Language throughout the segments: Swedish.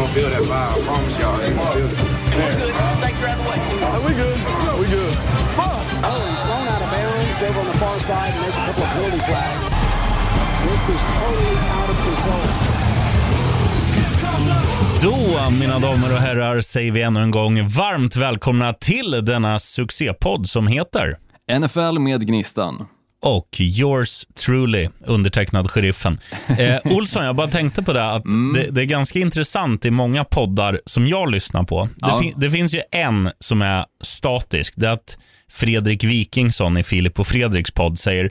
gonna feel that vibe. I promise y'all. They gonna feel it. Snakes are out of the way. we good. we good. Oh, he's thrown out of bounds over on the far side, and there's a couple of penalty flags. This is totally out of control. Då, mina damer och herrar, säger vi ännu en gång varmt välkomna till denna succépodd som heter NFL med Gnistan. Och yours truly, undertecknad sheriffen. Eh, Olsson, jag bara tänkte på det att det, det är ganska intressant i många poddar som jag lyssnar på. Det, Ja. fin- det finns ju en som är statisk. Det är att Fredrik Wikingsson i Filip och Fredriks podd säger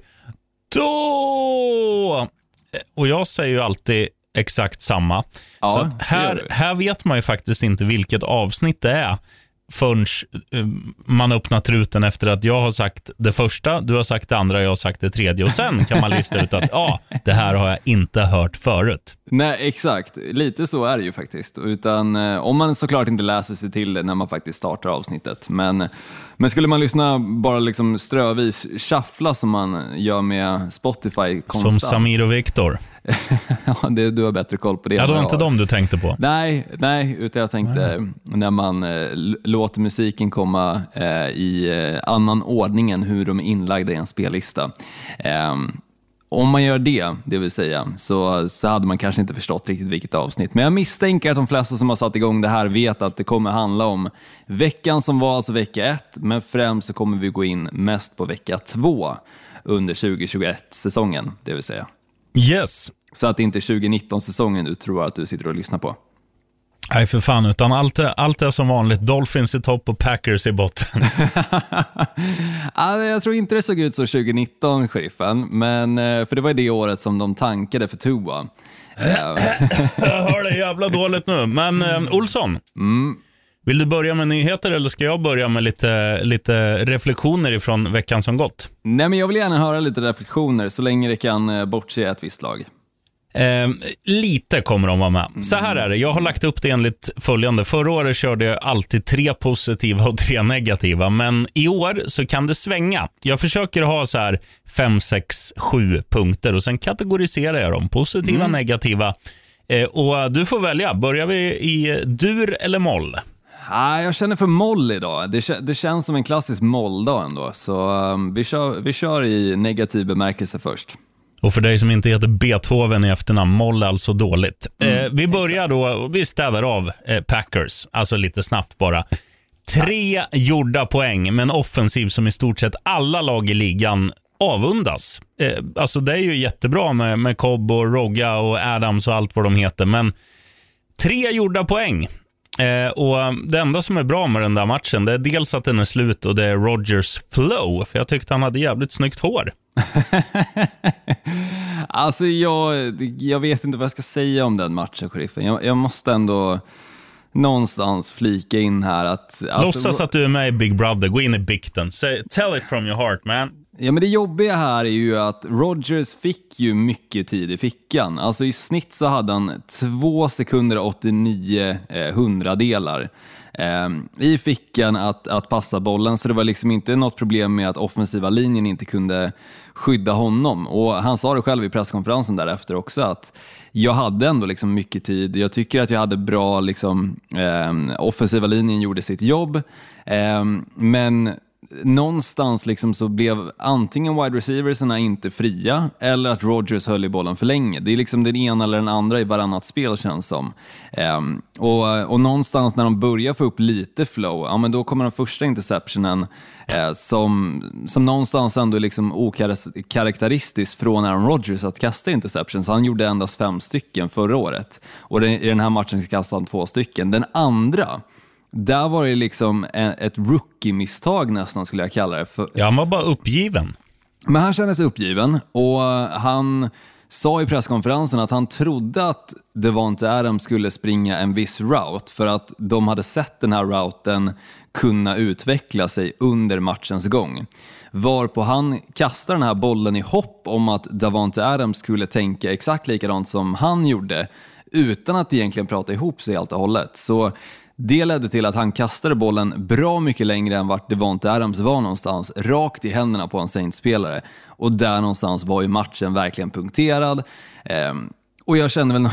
då! Eh, Och jag säger ju alltid exakt samma. Ja, Så det här, här vet man ju faktiskt inte vilket avsnitt det är förrän eh, man öppnar truten efter att jag har sagt det första, du har sagt det andra, jag har sagt det tredje. Och sen kan man lista ut att ja, det här har jag inte hört förut. Nej, exakt. Lite så är det ju faktiskt. Utan, eh, om man såklart inte läser sig till det när man faktiskt startar avsnittet. Men, men skulle man lyssna bara liksom strövis shuffla som man gör med Spotify konstant. Som Samir och Viktor. ja, det, du har bättre koll på det Ja, det var inte dem du tänkte på. Nej, nej, utan jag tänkte när man eh, låter musiken komma eh, i eh, annan ordning än hur de är inlagda i en spellista. Ehm, om man gör det, det vill säga, så, så hade man kanske inte förstått riktigt vilket avsnitt. Men jag misstänker att de flesta som har satt igång det här vet att det kommer handla om veckan som var, alltså vecka ett, men främst så kommer vi gå in mest på vecka två under 2021-säsongen, det vill säga. Yes. Så att det inte är 2019-säsongen du tror att du sitter och lyssnar på. Nej, för fan, utan allt är, allt är som vanligt. Dolphins i topp och Packers i botten. Ja, jag tror inte det såg ut så 2019, sheriffen, men, eh, för det var ju det året som de tankade för Tua. Jag hör det jävla dåligt nu. Men eh, Olsson, vill du börja med nyheter eller ska jag börja med lite, lite reflektioner ifrån veckan som gått? Nej, men jag vill gärna höra lite reflektioner så länge det kan eh, bortse ett visst lag. Eh, lite kommer de vara med. Så här är det, jag har lagt upp det enligt följande. Förra året körde jag alltid tre positiva och tre negativa, men i år så kan det svänga. Jag försöker ha så här fem, sex, sju punkter och sen kategoriserar jag dem. Positiva, negativa. Eh, och Du får välja. Börjar vi i dur eller moll? Ah, jag känner för moll idag. Det, det känns som en klassisk molldag ändå, så eh, vi, kör, vi kör i negativ bemärkelse först. Och för dig som inte heter Beethoven i efternamn, moll alltså dåligt. eh, vi börjar då, vi städar av eh, Packers, alltså lite snabbt bara. Tre gjorda poäng, men offensiv som i stort sett alla lag i ligan avundas. Eh, alltså det är ju jättebra med, med Cobb och Rogga och Adams och allt vad de heter, men tre gjorda poäng. Eh, och Det enda som är bra med den där matchen, det är dels att den är slut och det är Rogers flow, för jag tyckte han hade jävligt snyggt hår. Alltså, jag, jag vet inte vad jag ska säga om den matchen, sheriffen. Jag, jag måste ändå någonstans flika in här att... Alltså, Låtsas att du är med i Big Brother. Gå in i bikten. Say, tell it from your heart, man. Ja, men det jobbiga här är ju att Rogers fick ju mycket tid i fickan. Alltså i snitt så hade han 2 sekunder och 89 eh, hundradelar eh, i fickan att, att passa bollen, så det var liksom inte något problem med att offensiva linjen inte kunde skydda honom. Och han sa det själv i presskonferensen därefter också att jag hade ändå liksom mycket tid. Jag tycker att jag hade bra, liksom, eh, offensiva linjen gjorde sitt jobb, eh, men någonstans liksom så blev antingen wide receiversarna inte fria eller att Rogers höll i bollen för länge. Det är liksom den ena eller den andra i varannat spel känns som. Um, och, och någonstans när de börjar få upp lite flow, ja men då kommer den första interceptionen eh, som, som någonstans ändå är liksom okaraktäristisk från Aaron Rodgers att kasta interceptions. Han gjorde endast fem stycken förra året och den, i den här matchen kastade han två stycken. Den andra, där var det liksom ett rookie-misstag nästan skulle jag kalla det. För, Ja, han var bara uppgiven. men han kände sig uppgiven och han sa i presskonferensen att han trodde att Devonte Adams skulle springa en viss route för att de hade sett den här routen kunna utveckla sig under matchens gång. Varpå han kastar den här bollen i hopp om att Davante Adams skulle tänka exakt likadant som han gjorde utan att egentligen prata ihop sig helt och hållet. Så det ledde till att han kastade bollen bra mycket längre än vart Devonte Adams var någonstans, rakt i händerna på en Saints-spelare. Och där någonstans var ju matchen verkligen punkterad. Ehm, och jag kände väl,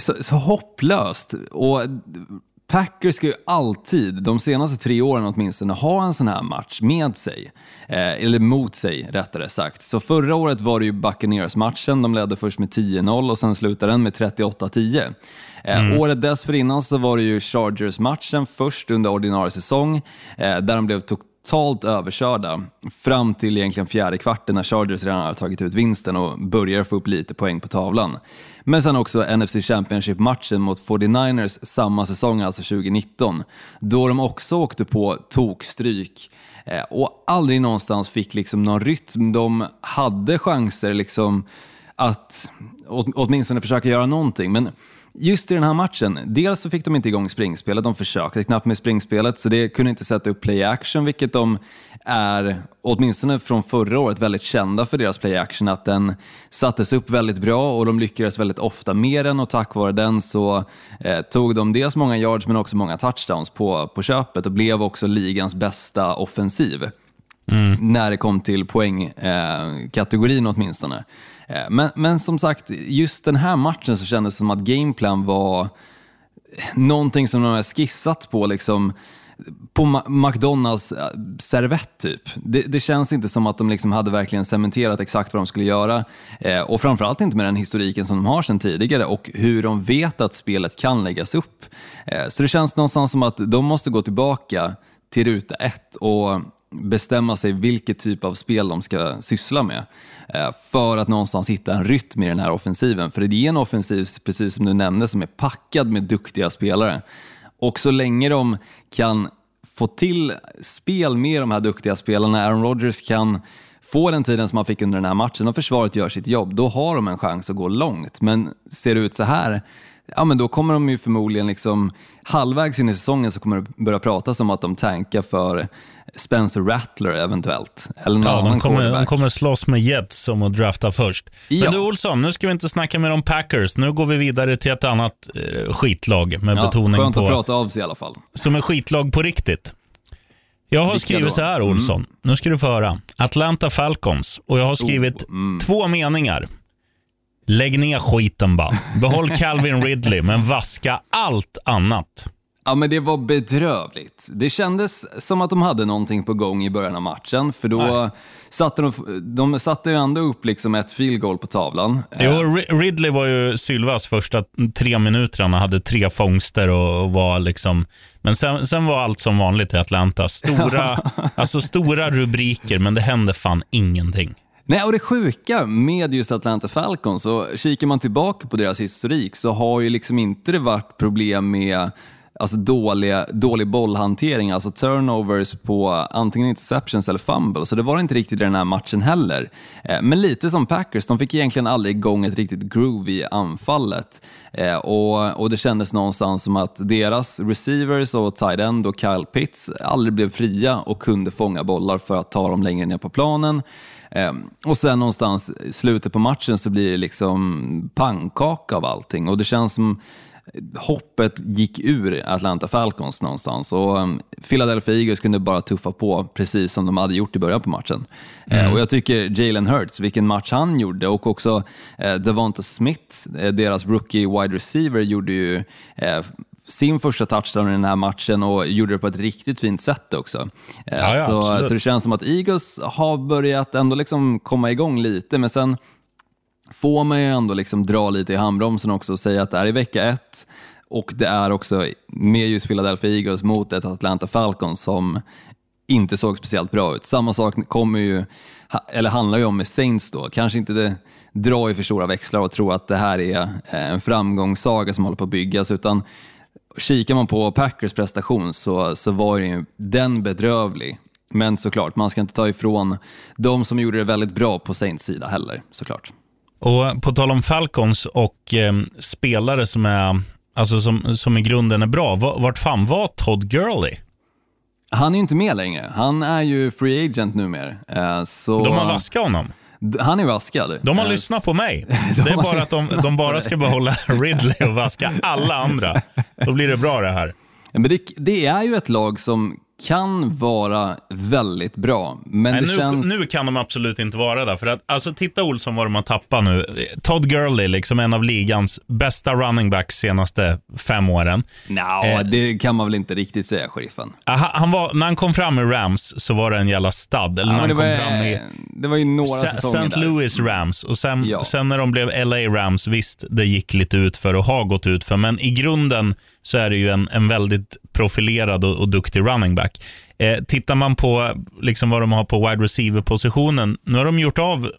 så, så hopplöst. Och Packers ska ju alltid, de senaste tre åren åtminstone, ha en sån här match med sig. Eh, eller mot sig, rättare sagt. Så förra året var det ju Buccaneers-matchen, de ledde först med 10-0 och sen slutade den med 38-10. Eh, Året dessförinnan så var det ju Chargers-matchen först under ordinarie säsong, eh, där de blev totalt överkörda fram till egentligen fjärde kvarten när Chargers redan har tagit ut vinsten och börjar få upp lite poäng på tavlan. Men sen också NFC Championship-matchen mot 49ers samma säsong, alltså 2019, då de också åkte på tokstryk eh, och aldrig någonstans fick liksom någon rytm. De hade chanser liksom att åt, åtminstone försöka göra någonting, men Just i den här matchen, dels så fick de inte igång springspelet, de försökte knappt med springspelet, så det kunde inte sätta upp play action, vilket de är, åtminstone från förra året, väldigt kända för deras play action, att den sattes upp väldigt bra och de lyckades väldigt ofta med den och tack vare den så eh, tog de dels många yards men också många touchdowns på, på köpet och blev också ligans bästa offensiv. Mm. När det kom till poängkategorin eh, åtminstone. Eh, men, men som sagt, just den här matchen så kändes det som att gameplan var någonting som de har skissat på liksom på McDonalds-servett eh, typ. Det, det, känns inte som att de liksom hade verkligen cementerat exakt vad de skulle göra eh, och framförallt inte med den historiken som de har sedan tidigare och hur de vet att spelet kan läggas upp. Eh, så det känns någonstans som att de måste gå tillbaka till ruta ett och bestämma sig vilket typ av spel de ska syssla med. Eh, för att någonstans hitta en rytm i den här offensiven. För det är en offensiv, precis som du nämnde, som är packad med duktiga spelare. Och så länge de kan få till spel med de här duktiga spelarna, Aaron Rodgers kan få den tiden som han fick under den här matchen och försvaret gör sitt jobb, då har de en chans att gå långt. Men ser det ut så här, ja men då kommer de ju förmodligen liksom halvvägs in i säsongen så kommer det börja pratas om att de tankar för Spencer Rattler eventuellt. Eller någon ja, annan de kommer, de kommer slåss med Jets om att drafta först. Ja. Men du Olsson, nu ska vi inte snacka mer om Packers. Nu går vi vidare till ett annat eh, skitlag med ja, betoning skönt på... att prata av sig i alla fall. Som är skitlag på riktigt. Jag har Vilka skrivit då? så här, Olsson. Mm. Nu ska du få höra. Atlanta Falcons. Och jag har skrivit oh, mm. två meningar. Lägg ner skiten bara. Behåll Calvin Ridley, men vaska allt annat. Ja, men det var bedrövligt. Det kändes som att de hade någonting på gång i början av matchen, för då satte de, de satte ju ändå upp liksom ett field goal på tavlan. Jo, Ridley var ju Sylvas första tre minuter. Han hade tre fångster och var liksom... Men sen, sen var allt som vanligt i Atlanta. Stora, alltså stora rubriker, men det hände fan ingenting. Nej, och det sjuka med just Atlanta Falcons, så kikar man tillbaka på deras historik så har ju liksom inte det varit problem med alltså dåliga, dålig bollhantering, alltså turnovers på antingen interceptions eller fumble, så det var inte riktigt i den här matchen heller. Eh, men lite som Packers, de fick egentligen aldrig igång ett riktigt groove i anfallet. Eh, och, och det kändes någonstans som att deras receivers och tight end och Kyle Pitts aldrig blev fria och kunde fånga bollar för att ta dem längre ner på planen. Um, och sen någonstans i slutet på matchen så blir det liksom pannkaka av allting och det känns som hoppet gick ur Atlanta Falcons någonstans och um, Philadelphia Eagles kunde bara tuffa på precis som de hade gjort i början på matchen. Eh, mm. Och jag tycker Jalen Hurts, vilken match han gjorde och också uh, Devonta Smith, uh, deras rookie wide receiver, gjorde ju sin första touchdown i den här matchen och gjorde det på ett riktigt fint sätt också. Ja, ja, så, så, det känns som att Eagles har börjat ändå liksom komma igång lite, men sen får man ju ändå liksom dra lite i handbromsen också och säga att det här är vecka ett och det är också med just Philadelphia Eagles mot ett Atlanta Falcons som inte såg speciellt bra ut. Samma sak kommer ju, eller handlar ju om med Saints då. Kanske inte det, dra i för stora växlar och tro att det här är eh, en framgångssaga som håller på att byggas, utan kikar man på Packers prestation så, så var ju den bedrövlig. Men såklart, man ska inte ta ifrån de som gjorde det väldigt bra på Saints sida heller, såklart. Och På tal om Falcons och eh, spelare som, är, alltså som, som i grunden är bra, vart fan var Todd Gurley? Han är ju inte med längre. Han är ju free agent numera. Eh, så... De har vaskat honom. Han är vaskad. De har uh, lyssnat på mig. de det är bara att de, de bara ska behålla Ridley och vaska alla andra. Då blir det bra det här. Men det, det, är ju ett lag som kan vara väldigt bra. Men Nej, det nu, känns... nu kan de absolut inte vara där. För att, alltså, titta Olsson vad de har tappat nu. Todd Gurley, liksom en av ligans bästa running backs senaste fem åren. Nja, Eh. det kan man väl inte riktigt säga, sheriffen. Han, han var, när han kom fram i Rams så var det en jävla stad. Eller Ja, när han det, kom var, fram i det var ju några Sa- säsonger St. Louis Rams och sen, Ja. sen när de blev LA Rams, visst det gick lite ut för och har gått ut för, men i grunden så är det ju en, en väldigt profilerad och, och duktig running back. Eh, tittar man på liksom vad de har på wide receiver-positionen, nu har de gjort, av,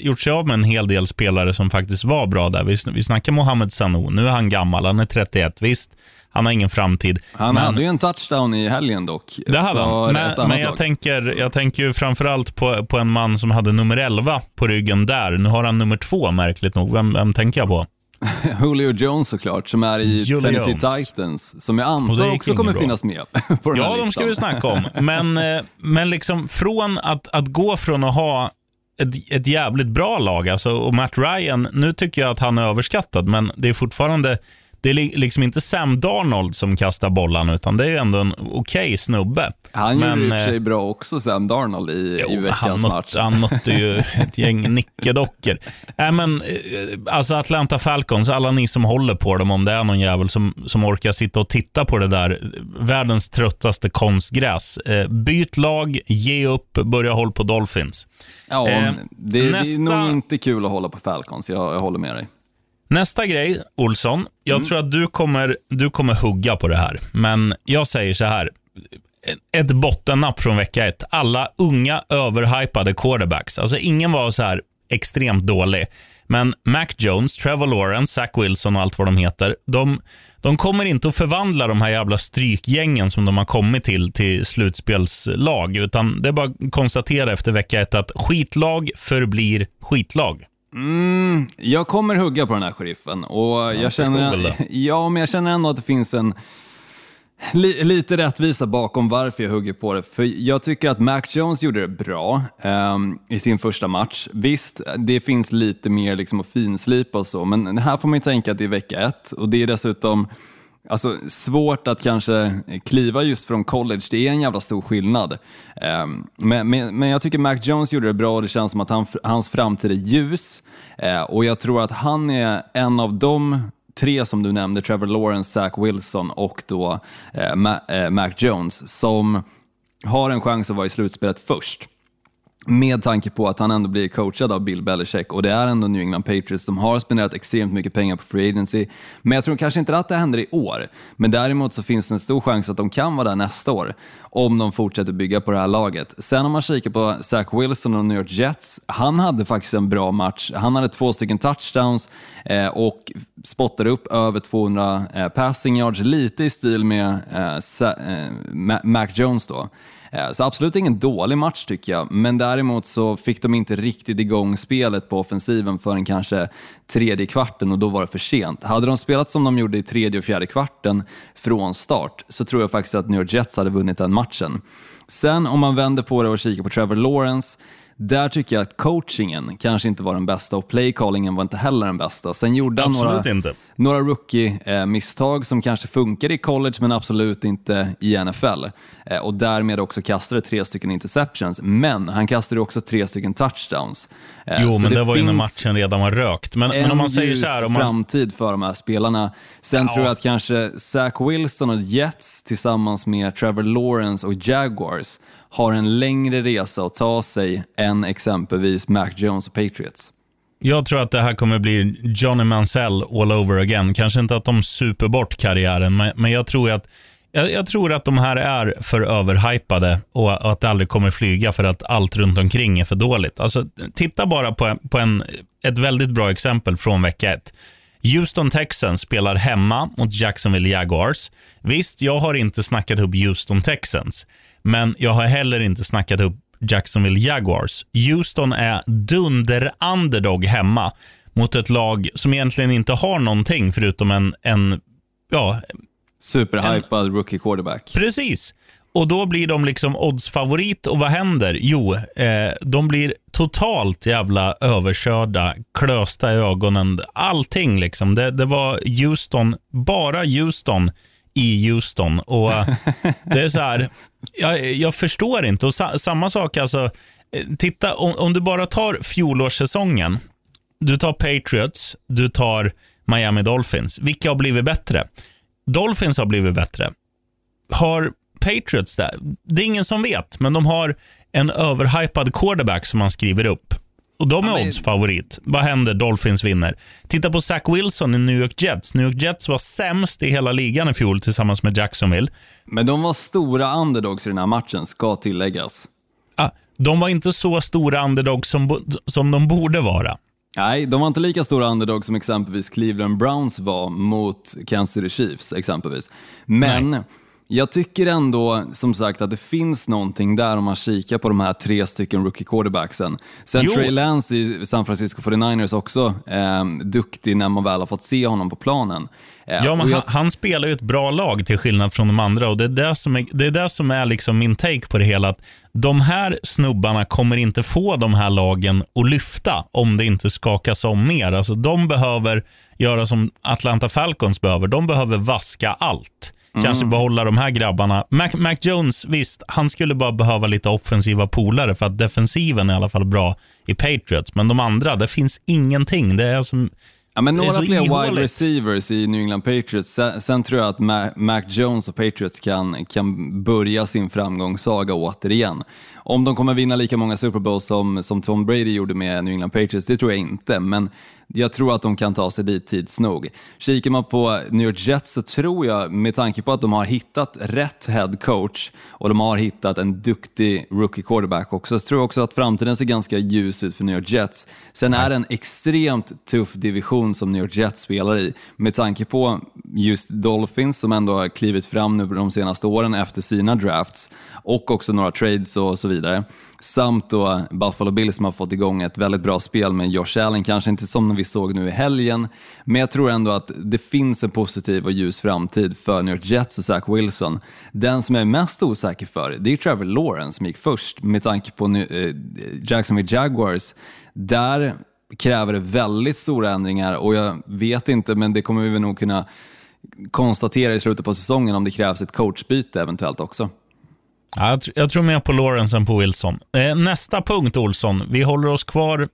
gjort sig av med en hel del spelare som faktiskt var bra där. Vi, vi snackar Mohamed Sanu, nu är han gammal, han är 31, visst, han har ingen framtid. Han men- hade ju en touchdown i helgen dock. det hade han. Men, men jag, lag. tänker, jag tänker ju framförallt på, på en man som hade nummer 11 på ryggen där. Nu har han nummer 2, märkligt nog. Vem, vem tänker jag på? Julio Jones såklart, som är i Julio Tennessee Jones. Titans, som jag antar också kommer bra. finnas med på den här Ja, de listan. ska vi snacka om. Men, eh, men liksom från att, att gå från att ha ett, ett jävligt bra lag, alltså, och Matt Ryan, nu tycker jag att han är överskattad, men det är fortfarande det är li- liksom inte Sam Darnold som kastar bollen, utan det är ju ändå en okej snubbe. Han men, gjorde i och eh, sig bra också, Sam Darnold, i, i Jo, han, veckans mötte, match. han mötte ju ett gäng nickedockor. Nej, men, eh, alltså Atlanta Falcons, alla ni som håller på dem, om det är någon jävel som, som orkar sitta och titta på det där, världens tröttaste konstgräs. Eh, byt lag, ge upp, börja hålla på Dolphins. Ja, Eh, det, det är nästa- nog inte kul att hålla på Falcons, jag, jag håller med dig. Nästa grej, Olsson. Jag tror att du kommer, du kommer hugga på det här, men jag säger så här. Ett bottennapp från vecka ett. Alla unga, överhypade quarterbacks. Alltså ingen var så här extremt dålig. Men Mac Jones, Trevor Lawrence, Zach Wilson och allt vad de heter, de, de kommer inte att förvandla de här jävla strykgängen som de har kommit till, till slutspelslag. Utan det är bara att konstatera efter vecka ett att skitlag förblir skitlag. Jag kommer hugga på den här sheriffen och jag, väl känner, ja, men jag känner ändå att det finns en li, lite rättvisa bakom varför jag hugger på det. För jag tycker att Mac Jones gjorde det bra ehm, i sin första match. Visst, det finns lite mer liksom att finslipa och så, men här får man ju tänka att det är vecka ett och det är dessutom Alltså svårt att kanske kliva just från college, det är en jävla stor skillnad. Ehm, men, men, men jag tycker Mac Jones gjorde det bra och det känns som att han, hans framtid är ljus. Eh, och jag tror att han är en av de tre som du nämnde, Trevor Lawrence, Zach Wilson och då eh, Ma- eh, Mac Jones, som har en chans att vara i slutspelet först. Med tanke på att han ändå blir coachad av Bill Belichick och det är ändå New England Patriots som har spenderat extremt mycket pengar på free agency. Men jag tror kanske inte att det händer i år. Men däremot så finns det en stor chans att de kan vara där nästa år om de fortsätter bygga på det här laget. Sen om man kikar på Zach Wilson och New York Jets, han hade faktiskt en bra match. Han hade två stycken touchdowns eh, och spottade upp över 200 eh, passing yards, lite i stil med eh, Mac Jones då. Eh, så absolut ingen dålig match tycker jag, men däremot så fick de inte riktigt igång spelet på offensiven förrän kanske tredje kvarten och då var det för sent. Hade de spelat som de gjorde i tredje och fjärde kvarten från start så tror jag faktiskt att New York Jets hade vunnit den matchen. Sen om man vänder på det och kikar på Trevor Lawrence, där tycker jag att coachingen kanske inte var den bästa och playcallingen var inte heller den bästa. Sen gjorde han Absolut några, inte. några rookie-misstag som kanske funkar i college men absolut inte i NFL. Eh, Och därmed också kastade tre stycken interceptions, men han kastade också tre stycken touchdowns. Eh, Jo, så men det, var ju när matchen redan var rökt. Men, men en om man säger så här, om man, framtid för de här spelarna. Sen Ja. tror jag att kanske Zach Wilson och Jets tillsammans med Trevor Lawrence och Jaguars har en längre resa att ta sig än exempelvis Mac Jones och Patriots. Jag tror att det här kommer bli Johnny Mansell all over again. Kanske inte att de super bort karriären, men, men jag, tror att, jag, jag tror att de här är för överhypade och att det aldrig kommer flyga för att allt runt omkring är för dåligt. Alltså, titta bara på, på en, ett väldigt bra exempel från vecka ett. Houston Texans spelar hemma mot Jacksonville Jaguars. Visst, jag har inte snackat upp Houston Texans, men jag har heller inte snackat upp Jacksonville Jaguars. Houston är dunder-underdog hemma mot ett lag som egentligen inte har någonting förutom en, en ja, Superhypad rookie quarterback. Precis. Och då blir de liksom oddsfavorit och vad händer? Jo, eh, de blir totalt jävla överkörda, klösta i ögonen. Allting liksom. Det, det var Houston, bara Houston i Houston. Och eh, det är så här, jag, jag förstår inte. Och sa, samma sak, alltså, eh, titta om, om du bara tar fjolårssäsongen. Du tar Patriots, du tar Miami Dolphins. Vilka har blivit bättre? Dolphins har blivit bättre. Har Patriots det? Det är ingen som vet, men de har en överhypad quarterback som man skriver upp. Och de är Ja, men- odds-favorit. Vad händer? Dolphins vinner. Titta på Zach Wilson i New York Jets. New York Jets var sämst i hela ligan i fjol tillsammans med Jacksonville. Men de var stora underdogs i den här matchen, ska tilläggas. Ah, de var inte så stora underdogs som, som de borde vara. Nej, de var inte lika stora underdogs som exempelvis Cleveland Browns var mot Kansas City Chiefs exempelvis. Men jag tycker ändå som sagt att det finns någonting där om man kikar på de här tre stycken rookie quarterbacksen. Sen Jo. Trey Lance i San Francisco 49ers också eh, duktig när man väl har fått se honom på planen. Eh, Ja, men jag- han, han spelar ju ett bra lag till skillnad från de andra och det är det som är, det är, det som är liksom min take på det hela. Att de här snubbarna kommer inte få de här lagen att lyfta om det inte skakas om mer. Alltså, de behöver göra som Atlanta Falcons behöver. De behöver vaska allt. Kanske behålla de här grabbarna. Mac, Mac Jones, visst, han skulle bara behöva lite offensiva polare för att defensiven är i alla fall bra i Patriots. Men de andra, det finns ingenting. Det är som... Ja, men några fler wide receivers i New England Patriots. Sen, sen tror jag att Ma- Mac Jones och Patriots kan, kan börja sin framgångssaga återigen. Om de kommer vinna lika många Super Bowls som, som Tom Brady gjorde med New England Patriots, det tror jag inte. Men jag tror att de kan ta sig dit tids nog. Kikar man på New York Jets så tror jag, med tanke på att de har hittat rätt head coach och de har hittat en duktig rookie quarterback också, så tror jag också att framtiden ser ganska ljus ut för New York Jets. Sen är det en extremt tuff division som New York Jets spelar i, med tanke på just Dolphins som ändå har klivit fram nu de senaste åren efter sina drafts och också några trades och så vidare. Samt då Buffalo Bills som har fått igång ett väldigt bra spel med Josh Allen, kanske inte som vi såg nu i helgen, men jag tror ändå att det finns en positiv och ljus framtid för New York Jets och Zach Wilson. Den som jag är mest osäker för, det är Trevor Lawrence som gick först med tanke på nu, eh, Jacksonville Jaguars. Där kräver det väldigt stora ändringar och jag vet inte, men det kommer vi väl nog kunna konstatera i slutet på säsongen om det krävs ett coachbyte eventuellt också. Ja, jag, tr- jag tror mer på Lawrence än på Wilson. Eh, nästa punkt, Olsson. Vi håller oss kvar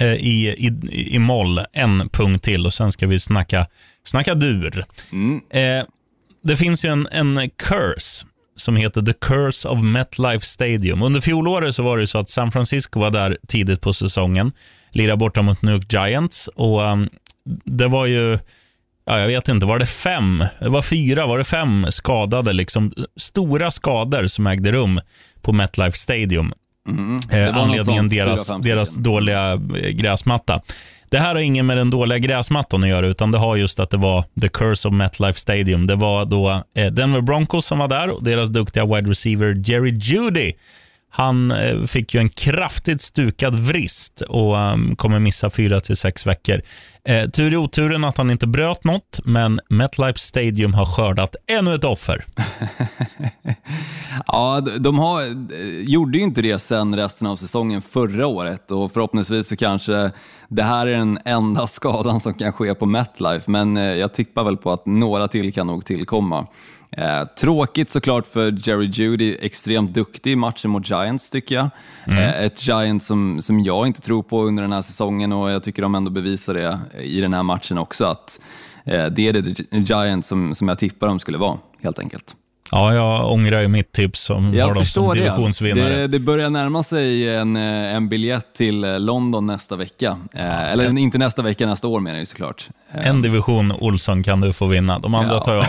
eh, i, i, i moll en punkt till och sen ska vi snacka, snacka dur. Eh, det finns ju en, en curse som heter The Curse of MetLife Stadium. Under fjolåret så var det så att San Francisco var där tidigt på säsongen, lirade borta mot New York Giants och um, det var ju ja, jag vet inte, var det fem, det var fyra, var det fem skadade, liksom stora skador som ägde rum på MetLife Stadium. Det Eh, anledningen deras, deras dåliga eh, gräsmatta. Det här har ingen med den dåliga gräsmattan att göra, utan det har just att det var the curse of MetLife Stadium. Det var då eh, Denver Broncos som var där och deras duktiga wide receiver Jerry Judy. Han fick ju en kraftigt stukad vrist och um, kommer missa fyra till sex veckor. Eh, tur i oturen att han inte bröt något, men MetLife Stadium har skördat ännu ett offer. Ja, de- har, eh, gjorde ju inte det sen resten av säsongen förra året och förhoppningsvis så kanske det här är den enda skadan som kan ske på MetLife, men eh, jag tippar väl på att några till kan nog tillkomma. Eh, tråkigt såklart för Jerry Judy, extremt duktig i matchen mot Giants tycker jag. Eh, ett Giants som, som jag inte tror på under den här säsongen och jag tycker de ändå bevisar det i den här matchen också, att eh, det är det Giants som, som jag tippar de skulle vara, helt enkelt. Ja, jag ångrar ju mitt tips som Jag har dem som förstår det. divisionsvinnare. det. Det börjar närma sig en, eh, en biljett till eh, London nästa vecka. Eh, eller inte nästa vecka, nästa år menar jag såklart. Eh, En division Olsson kan du få vinna. De andra Ja. tar jag.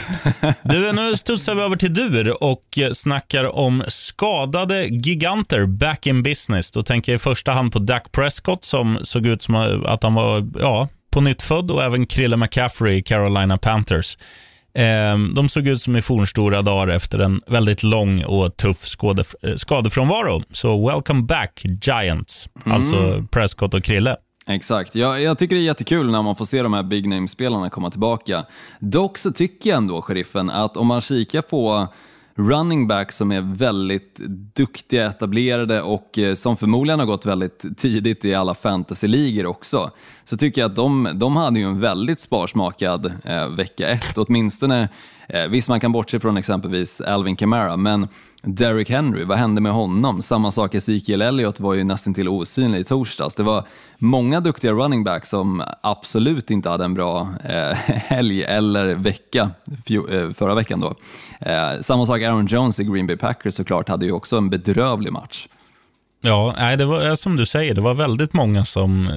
Du, nu studsar vi över till dur och eh, snackar om skadade giganter back in business. Då tänker jag i första hand på Dak Prescott som såg ut som att han var ja, på nytt född och även Krille McCaffrey i Carolina Panthers. Eh, De såg ut som i fornstora dagar efter en väldigt lång och tuff eh, skadefrånvaro. Så welcome back Giants, alltså Prescott och Krille. Exakt. Jag, jag tycker det är jättekul när man får se de här big name-spelarna komma tillbaka. Dock så tycker jag ändå, sheriffen, att om man kikar på running backs som är väldigt duktiga, etablerade och eh, som förmodligen har gått väldigt tidigt i alla fantasyligor också, så tycker jag att de, de hade ju en väldigt sparsmakad eh, vecka ett, åtminstone Eh, visst, man kan bortse från exempelvis Alvin Kamara, men Derrick Henry, vad hände med honom? Samma sak, Ezekiel Elliott var ju nästan till osynlig i torsdags. Det var många duktiga running backs som absolut inte hade en bra eh, helg eller vecka eh, förra veckan. Då. Eh, samma sak, Aaron Jones i Green Bay Packers såklart hade ju också en bedrövlig match. Ja, det var eh, som du säger, det var väldigt många som eh,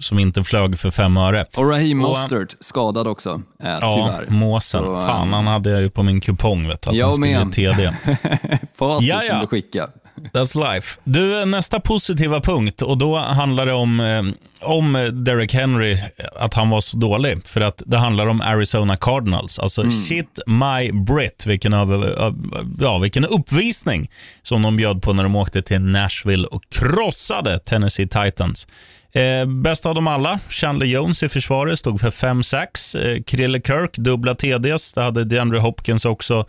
som inte flög för fem öre. Och Raheem Mostert skadad också, eh, ja, tyvärr. måsen. Så, Fan, han hade jag ju på min kupong, vet du, att jag han skulle med. TD. Facit ja, ja. som du skickade. That's life. Du, nästa positiva punkt och då handlar det om, eh, om Derek Henry, att han var så dålig. För att det handlar om Arizona Cardinals. Alltså mm. shit my Brit, vilken, över, ja, vilken uppvisning som de bjöd på när de åkte till Nashville och krossade Tennessee Titans. Eh, bäst av dem alla, Chandler Jones i försvaret, stod för 5-6. Eh, Krille Kirk, dubbla TDs. Det hade DeAndre Hopkins också.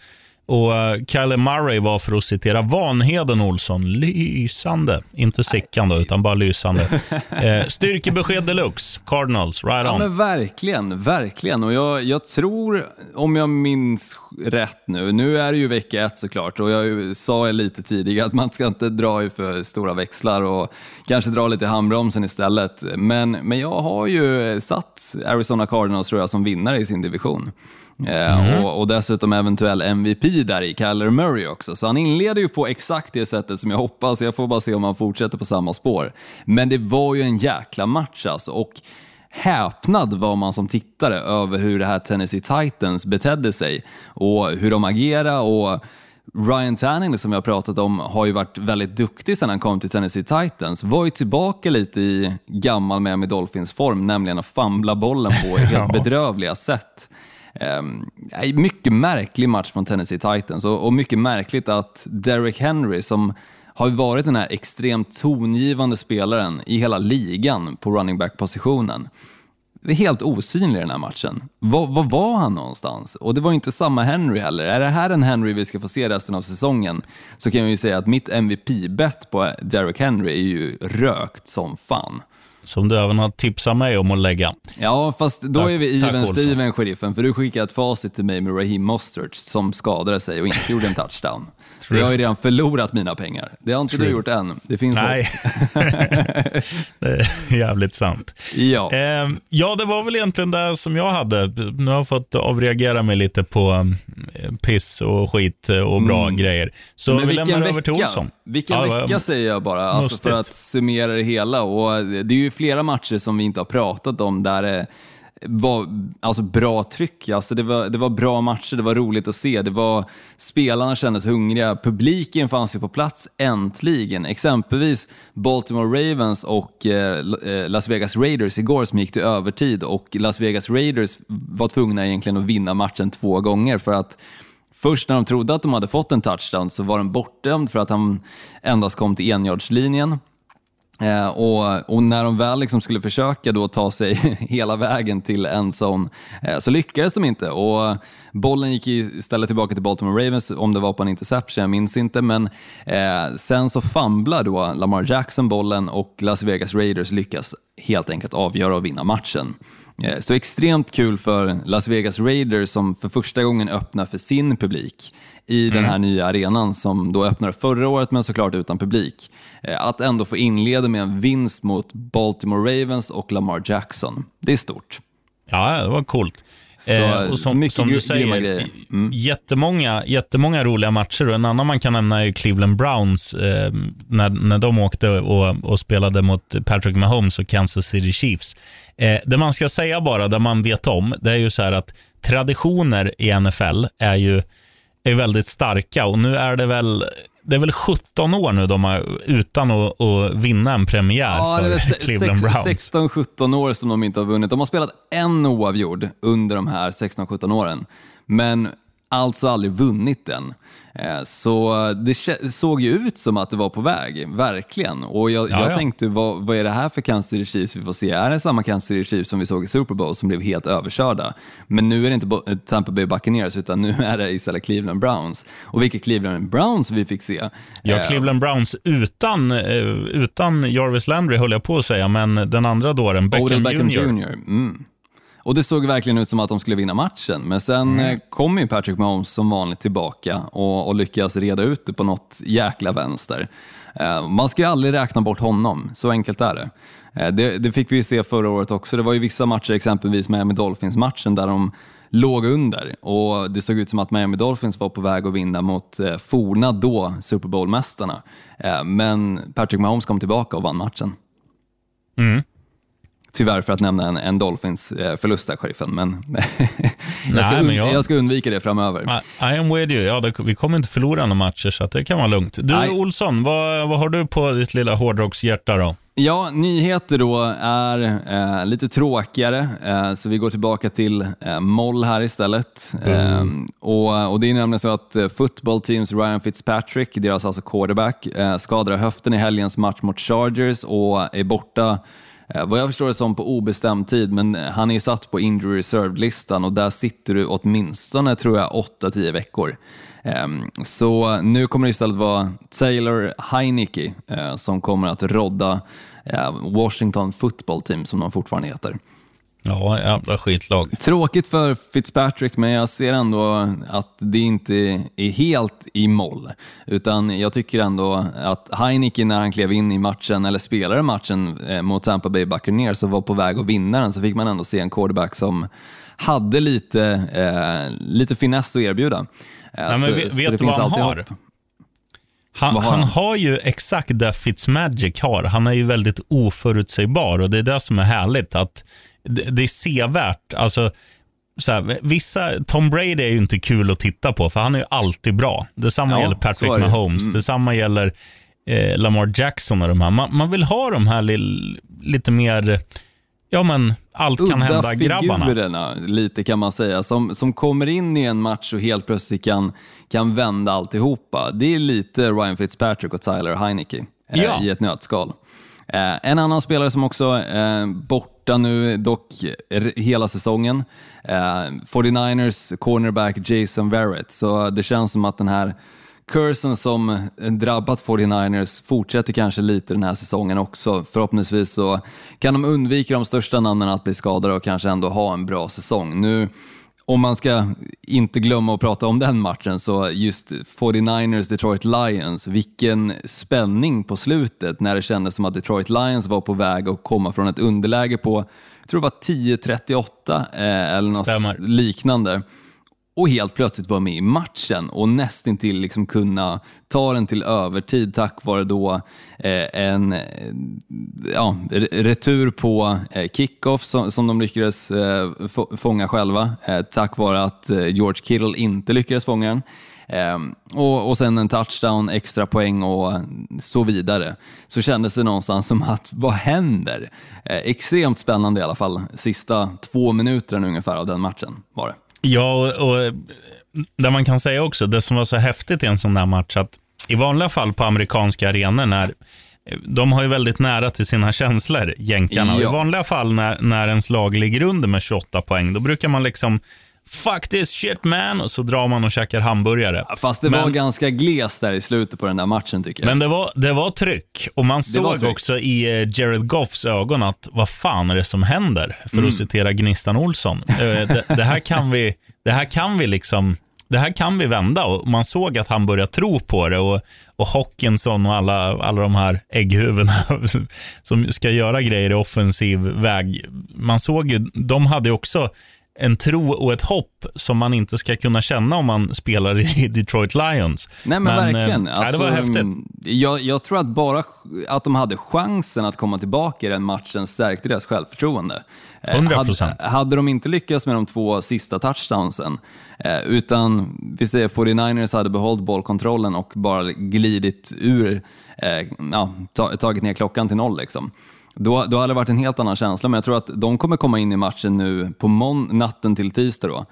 Och uh, Kyler Murray var, för att citera Vanheden Olsson, lysande. Inte Sickan då, utan bara lysande. eh, styrkebesked deluxe, Cardinals, right on. Ja, men verkligen, verkligen. Och jag, jag tror, om jag minns rätt nu, nu är det ju vecka ett såklart och jag sa lite tidigare att man ska inte dra i för stora växlar och kanske dra lite handbromsen istället. Men, men jag har ju satt Arizona Cardinals tror jag som vinnare i sin division. Mm. Och, och, dessutom eventuell MVP där i, Kyler Murray också. Så han inleder ju på exakt det sättet som jag hoppas. Jag får bara se om han fortsätter på samma spår. Men det var ju en jäkla match alltså. Och häpnad var man som tittare över hur det här Tennessee Titans betedde sig och hur de agerade. Och Ryan Tannehill som jag pratat om har ju varit väldigt duktig sedan han kom till Tennessee Titans. Var ju tillbaka lite i gammal Miami Dolphins form, nämligen att famla bollen på helt bedrövliga sätt. Eh, mycket märklig match från Tennessee Titans och, och mycket märkligt att Derek Henry som har varit den här extremt tongivande spelaren i hela ligan på running back-positionen. är helt osynlig i den här matchen. Var, var, var han någonstans? Och det var inte samma Henry heller. Är det här en Henry vi ska få se resten av säsongen så kan vi ju säga att mitt MVP-bet på Derek Henry är ju rökt som fan som du även har tipsat mig om att lägga. Ja, fast då tack, är vi even Steven, sheriffen, för du skickade ett facit till mig med Raheem Mostert som skadade sig och inte gjorde en touchdown. Jag har ju redan förlorat mina pengar. Det har inte True. du gjort än. Det finns Nej, det är jävligt sant. Ja. Eh, ja, det var väl egentligen det som jag hade. Nu har jag fått avreagera mig lite på eh, piss och skit och bra mm. grejer. Så Men vi lämnar över till Olsson. Vilken ja, vecka säger jag bara, alltså för att summera det hela. Och det är ju flera matcher som vi inte har pratat om där det var alltså bra tryck. Alltså det, var, det var bra matcher, det var roligt att se. Det var, spelarna kändes hungriga, publiken fanns ju på plats äntligen. Exempelvis Baltimore Ravens och eh, eh, Las Vegas Raiders igår som gick till övertid och Las Vegas Raiders var tvungna egentligen att vinna matchen två gånger för att Först när de trodde att de hade fått en touchdown så var den bortdömd för att han endast kom till enjardslinjen. Eh, och, och, när de väl liksom skulle försöka då ta sig hela vägen till en sån, eh, så lyckades de inte och bollen gick istället tillbaka till Baltimore Ravens om det var på en interception, jag minns inte. Men eh, sen så famlar då Lamar Jackson bollen och Las Vegas Raiders lyckas helt enkelt avgöra och vinna matchen. Eh, så extremt kul för Las Vegas Raiders som för första gången öppnar för sin publik i mm. den här nya arenan som då öppnade förra året men såklart utan publik. Eh, att ändå få inleda med en vinst mot Baltimore Ravens och Lamar Jackson, det är stort. Ja, det var coolt. Så, eh, och som, som du säger, mm. jättemånga, jättemånga roliga matcher. Och en annan man kan nämna är Cleveland Browns, eh, när, när de åkte och, och spelade mot Patrick Mahomes och Kansas City Chiefs. Eh, det man ska säga bara, det man vet om, det är ju så här att traditioner i NFL är ju är väldigt starka och nu är det väl det är väl 17 år nu de har utan att, att vinna en premiär ja, för Cleveland Browns. 16-17 år som de inte har vunnit. De har spelat en oavgjord under de här 16-17 åren. Men alltså aldrig vunnit den. Eh, Så det såg ju ut som att det var på väg, verkligen. Och jag, Ja, jag ja. tänkte, vad, vad är det här för Kansas City Chiefs vi får se? Är det samma Kansas City Chiefs som vi såg i Super Bowl som blev helt överkörda? Men nu är det inte Bo- Tampa Bay Buccaneers utan nu är det istället Cleveland Browns. Och vilka Cleveland Browns vi fick se. Ja, Eh, Cleveland Browns utan, eh, utan Jarvis Landry höll jag på att säga, men den andra dåren, Beckham, Beckham Jr. Jr. Mm. Och det såg verkligen ut som att de skulle vinna matchen, men sen Mm. eh, kom ju Patrick Mahomes som vanligt tillbaka och, och lyckas reda ut det på något jäkla vänster. Eh, man ska ju aldrig räkna bort honom, så enkelt är det. Eh, det. Det fick vi ju se förra året också. Det var ju vissa matcher, exempelvis Miami Dolphins-matchen, där de låg under och det såg ut som att Miami Dolphins var på väg att vinna mot forna då Super Bowl-mästarna. Men Patrick Mahomes kom tillbaka och vann matchen. Tyvärr för att nämna en, en Dolphins eh, förlust där, sheriffen, men, jag, ska Nej, men jag- jag ska undvika det framöver. I am with you. Ja, det, vi kommer inte förlora några matcher, så att det kan vara lugnt. Du, Nej. Olsson, vad, vad har du på ditt lilla hårdrockshjärta då? Ja, nyheter då är eh, lite tråkigare, eh, så vi går tillbaka till eh, moll här istället. Eh, och, och Det är nämligen så att eh, football teams Ryan Fitzpatrick, deras alltså quarterback, skadade höften i helgens match mot Chargers och är borta Eh, vad jag förstår det som på obestämd tid, men eh, han är ju satt på injury Reserve-listan och där sitter du åtminstone, tror jag, 8-10 veckor. Ehm, så nu kommer det istället vara Taylor Heineke eh, som kommer att rodda Washington football team som de fortfarande heter. Ja, jävla skitlag. Tråkigt för Fitzpatrick, men jag ser ändå att det inte är helt i moll. Utan jag tycker ändå att Heineke när han klev in i matchen, eller spelade matchen eh, mot Tampa Bay Buccaneers och var på väg att vinna den, så fick man ändå se en quarterback som hade lite, eh, lite finess att erbjuda. Eh, Nej, men vet- du vad han har? Han, har han? har ju exakt det Fitzmagic har. Han är ju väldigt oförutsägbar och det är det som är härligt. att Det, det är sevärt. Alltså, så här, vissa, Tom Brady är ju inte kul att titta på, för han är ju alltid bra. Detsamma Ja, gäller Patrick det. Mahomes. Mm. Detsamma gäller eh, Lamar Jackson och de här. Man, man vill ha de här lill, lite mer, ja men, allt kan hända-grabbarna. figurerna, lite kan man säga, som, som kommer in i en match och helt plötsligt kan, kan vända alltihopa. Det är lite Ryan Fitzpatrick och Tyler Heineke eh, Ja. i ett nötskal. Eh, en annan spelare som också är borta nu, dock hela säsongen, eh, 49ers cornerback Jason Verrett. Så det känns som att den här cursen som drabbat 49ers fortsätter kanske lite den här säsongen också. Förhoppningsvis så kan de undvika de största namnen att bli skadade och kanske ändå ha en bra säsong. Nu, om man ska inte glömma att prata om den matchen, så just 49ers Detroit Lions, vilken spänning på slutet när det kändes som att Detroit Lions var på väg att komma från ett underläge på, jag tror det var 10-38 eh, eller något Stämmer. liknande och helt plötsligt vara med i matchen och nästintill liksom kunna ta den till övertid tack vare då eh, en eh, ja, retur på eh, kickoff som, som de lyckades fånga själva tack vare att George Kittle inte lyckades fånga den. Ehm, och, och sen en touchdown, extra poäng och så vidare. Så kändes det någonstans som att, vad händer? Extremt spännande i alla fall, sista två minuterna ungefär av den matchen var det. Ja, och, och det man kan säga också, det som var så häftigt i en sån där match, att i vanliga fall på amerikanska arenor, när de har ju väldigt nära till sina känslor, jänkarna. Och I Ja. vanliga fall när, när ens lag ligger under med 28 poäng, då brukar man liksom Fuck this shit man och så drar man och käkar hamburgare. Fast det Men- var ganska glest där i slutet på den där matchen tycker jag. Men det var, det var tryck och man såg också i eh, Jared Goffs ögon att vad fan är det som händer? För att citera Gnistan Olsson. Eh, det, det, här kan vi, det här kan vi liksom det här kan vi vända och man såg att han började tro på det och, och Hawkinson och alla, alla de här ägghuvudena som ska göra grejer i offensiv väg. Man såg ju, de hade också en tro och ett hopp som man inte ska kunna känna om man spelar i Detroit Lions. Nej men, verkligen. eh, ja, det var Alltså, häftigt. Jag, jag tror att bara att de hade chansen att komma tillbaka i den matchen stärkte deras självförtroende. Eh, 100%. Hade, hade de inte lyckats med de två sista touchdownsen, eh, utan vi säger 49ers hade behållit bollkontrollen och bara glidit ur, eh, ja, ta, tagit ner klockan till noll liksom. Då, då hade det varit en helt annan känsla, men jag tror att de kommer komma in i matchen nu på mon- natten till tisdag då,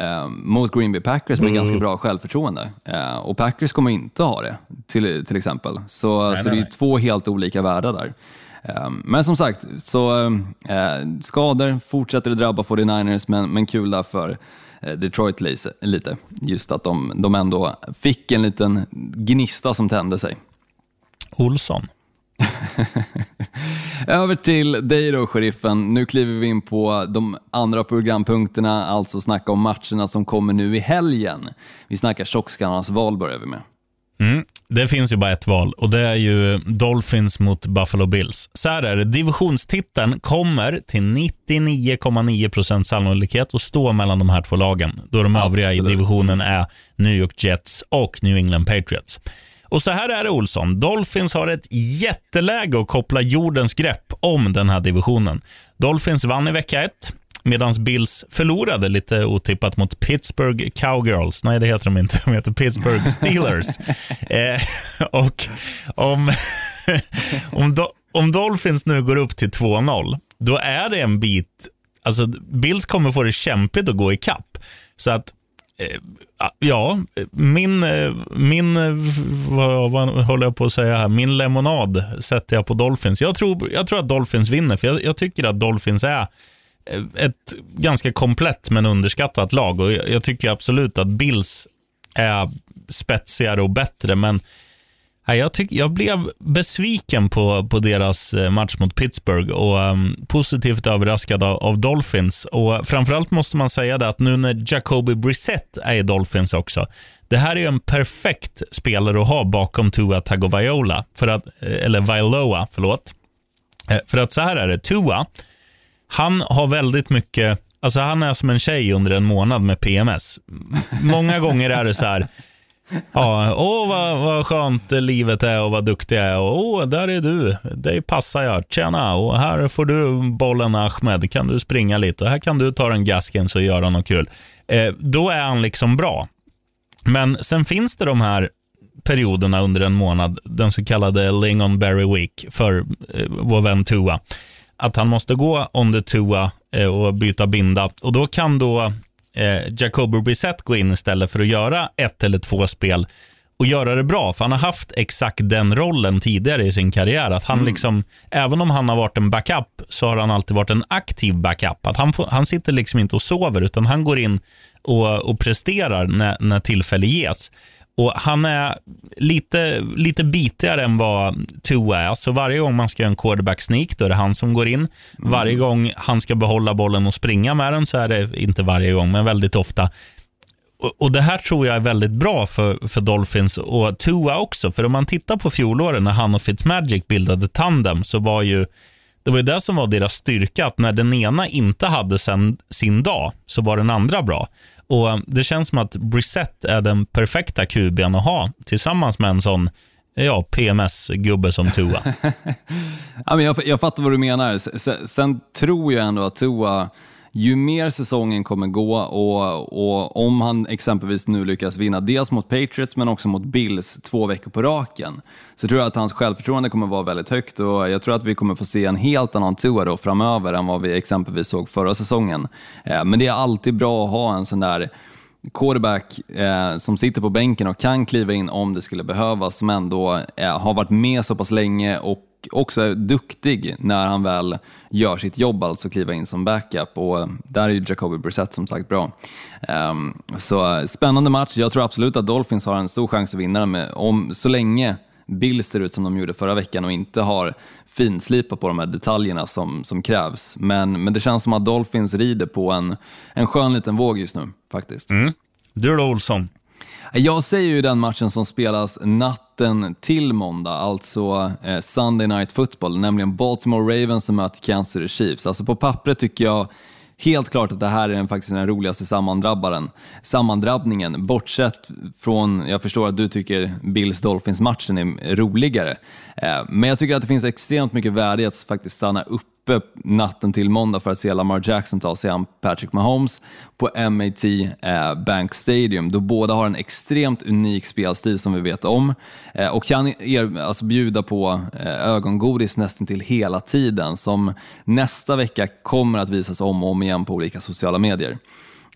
eh, mot Green Bay Packers med ganska bra självförtroende. Eh, och Packers kommer inte ha det, till, till exempel. Så, Nej, så nej, det är nej. två helt olika världar där. Eh, Men som sagt, så eh, skador fortsätter att drabba 49ers, men, men kul för eh, Detroit lite. Just att de, de ändå fick en liten gnista som tände sig. Olsson. Över till dig då, sheriffen. Nu kliver vi in på de andra programpunkterna, alltså snacka om matcherna som kommer nu i helgen. Vi snackar tjockskallarnas val börjar vi med. Mm. Det finns ju bara ett val och det är ju Dolphins mot Buffalo Bills. Så här är det, divisionstiteln kommer till 99,9% sannolikhet att stå mellan de här två lagen, då de övriga i divisionen är New York Jets och New England Patriots. Och så här är det Olsson, Dolphins har ett jätteläge att koppla jordens grepp om den här divisionen. Dolphins vann i vecka ett, medan Bills förlorade lite otippat mot Pittsburgh Cowgirls. Nej, det heter de inte. De heter Pittsburgh Steelers. eh, och om, om, Do- om Dolphins nu går upp till 2-0, då är det en bit... Alltså, Bills kommer få det kämpigt att gå i kapp. Så att Eh, ah, ja, min, eh, min eh, vad, vad håller jag på att säga här, min lemonad sätter jag på Dolphins. Jag tror, jag tror att Dolphins vinner, för jag, jag tycker att Dolphins är ett ganska komplett men underskattat lag och jag, jag tycker absolut att Bills är spetsigare och bättre, men Nej, jag, tyck, jag blev besviken på, på deras eh, match mot Pittsburgh och um, positivt överraskad av, av Dolphins. Och Framförallt måste man säga det att nu när Jacoby Brissett är i Dolphins också. Det här är ju en perfekt spelare att ha bakom Tua Tagovailoa, för att, eh, eller Vailoa, förlåt. Eh, för att så här är det, Tua, han har väldigt mycket, alltså han är som en tjej under en månad med PMS. Många gånger är det så här, Ja, åh vad, vad skönt livet är och vad duktig jag är. Och, åh, där är du. Dig passar jag. Tjena, och här får du bollen Ahmed. Kan du springa lite? Och här kan du ta den gasken så göra något kul. Eh, då är han liksom bra. Men sen finns det de här perioderna under en månad, den så kallade Lingonberry Week för eh, vår vän Tua. Att han måste gå on the Tua eh, och byta binda. Och då kan då eh, Jacoby Brissett gå in istället för att göra ett eller två spel och göra det bra. För han har haft exakt den rollen tidigare i sin karriär. Att han liksom, även om han har varit en backup så har han alltid varit en aktiv backup. Att han, får, han sitter liksom inte och sover utan han går in och, och presterar när, när tillfälle ges. Och Han är lite, lite bitigare än vad Tua är. Så varje gång man ska göra en quarterback sneak, då är det han som går in. Varje gång han ska behålla bollen och springa med den, så är det inte varje gång, men väldigt ofta. Och, och Det här tror jag är väldigt bra för, för Dolphins och Tua också. För om man tittar på fjolåret när han och Fitzmagic bildade tandem, så var ju det var ju det som var deras styrka, att när den ena inte hade sen, sin dag, så var den andra bra. Och eh, Det känns som att Brissett är den perfekta QB'n att ha, tillsammans med en sån ja, PMS-gubbe som Tua. Ja, men jag, jag fattar vad du menar. Sen, Sen tror jag ändå att Tua, ju mer säsongen kommer gå och, och om han exempelvis nu lyckas vinna dels mot Patriots men också mot Bills två veckor på raken, så tror jag att hans självförtroende kommer vara väldigt högt och jag tror att vi kommer få se en helt annan Tua då framöver än vad vi exempelvis såg förra säsongen. Eh, men det är alltid bra att ha en sån där quarterback eh, som sitter på bänken och kan kliva in om det skulle behövas, men ändå eh, har varit med så pass länge och också är duktig när han väl gör sitt jobb, alltså kliva in som backup. Och eh, där är ju Jacoby Brissett som sagt bra. Um, så eh, spännande match. Jag tror absolut att Dolphins har en stor chans att vinna den med, om, så länge Bills ser ut som de gjorde förra veckan och inte har finslipat på de här detaljerna som, som krävs. Men, men det känns som att Dolphins rider på en, en skön liten våg just nu faktiskt. Du då Olsson? Jag säger ju den matchen som spelas natten till måndag, alltså eh, Sunday Night Football, nämligen Baltimore Ravens som möter Kansas City Chiefs. Alltså på pappret tycker jag helt klart att det här är den, faktiskt den roligaste sammandrabbaren. Sammandrabbningen, bortsett från, jag förstår att du tycker Bills Dolphins-matchen är roligare, eh, men jag tycker att det finns extremt mycket värde i att faktiskt stanna upp uppe eh, natten till måndag för att se Lamar Jackson ta sig an Patrick Mahomes på MAT eh, Bank Stadium, då båda har en extremt unik spelstil som vi vet om eh, och kan er, alltså bjuda på eh, ögongodis nästan till hela tiden som nästa vecka kommer att visas om och om igen på olika sociala medier.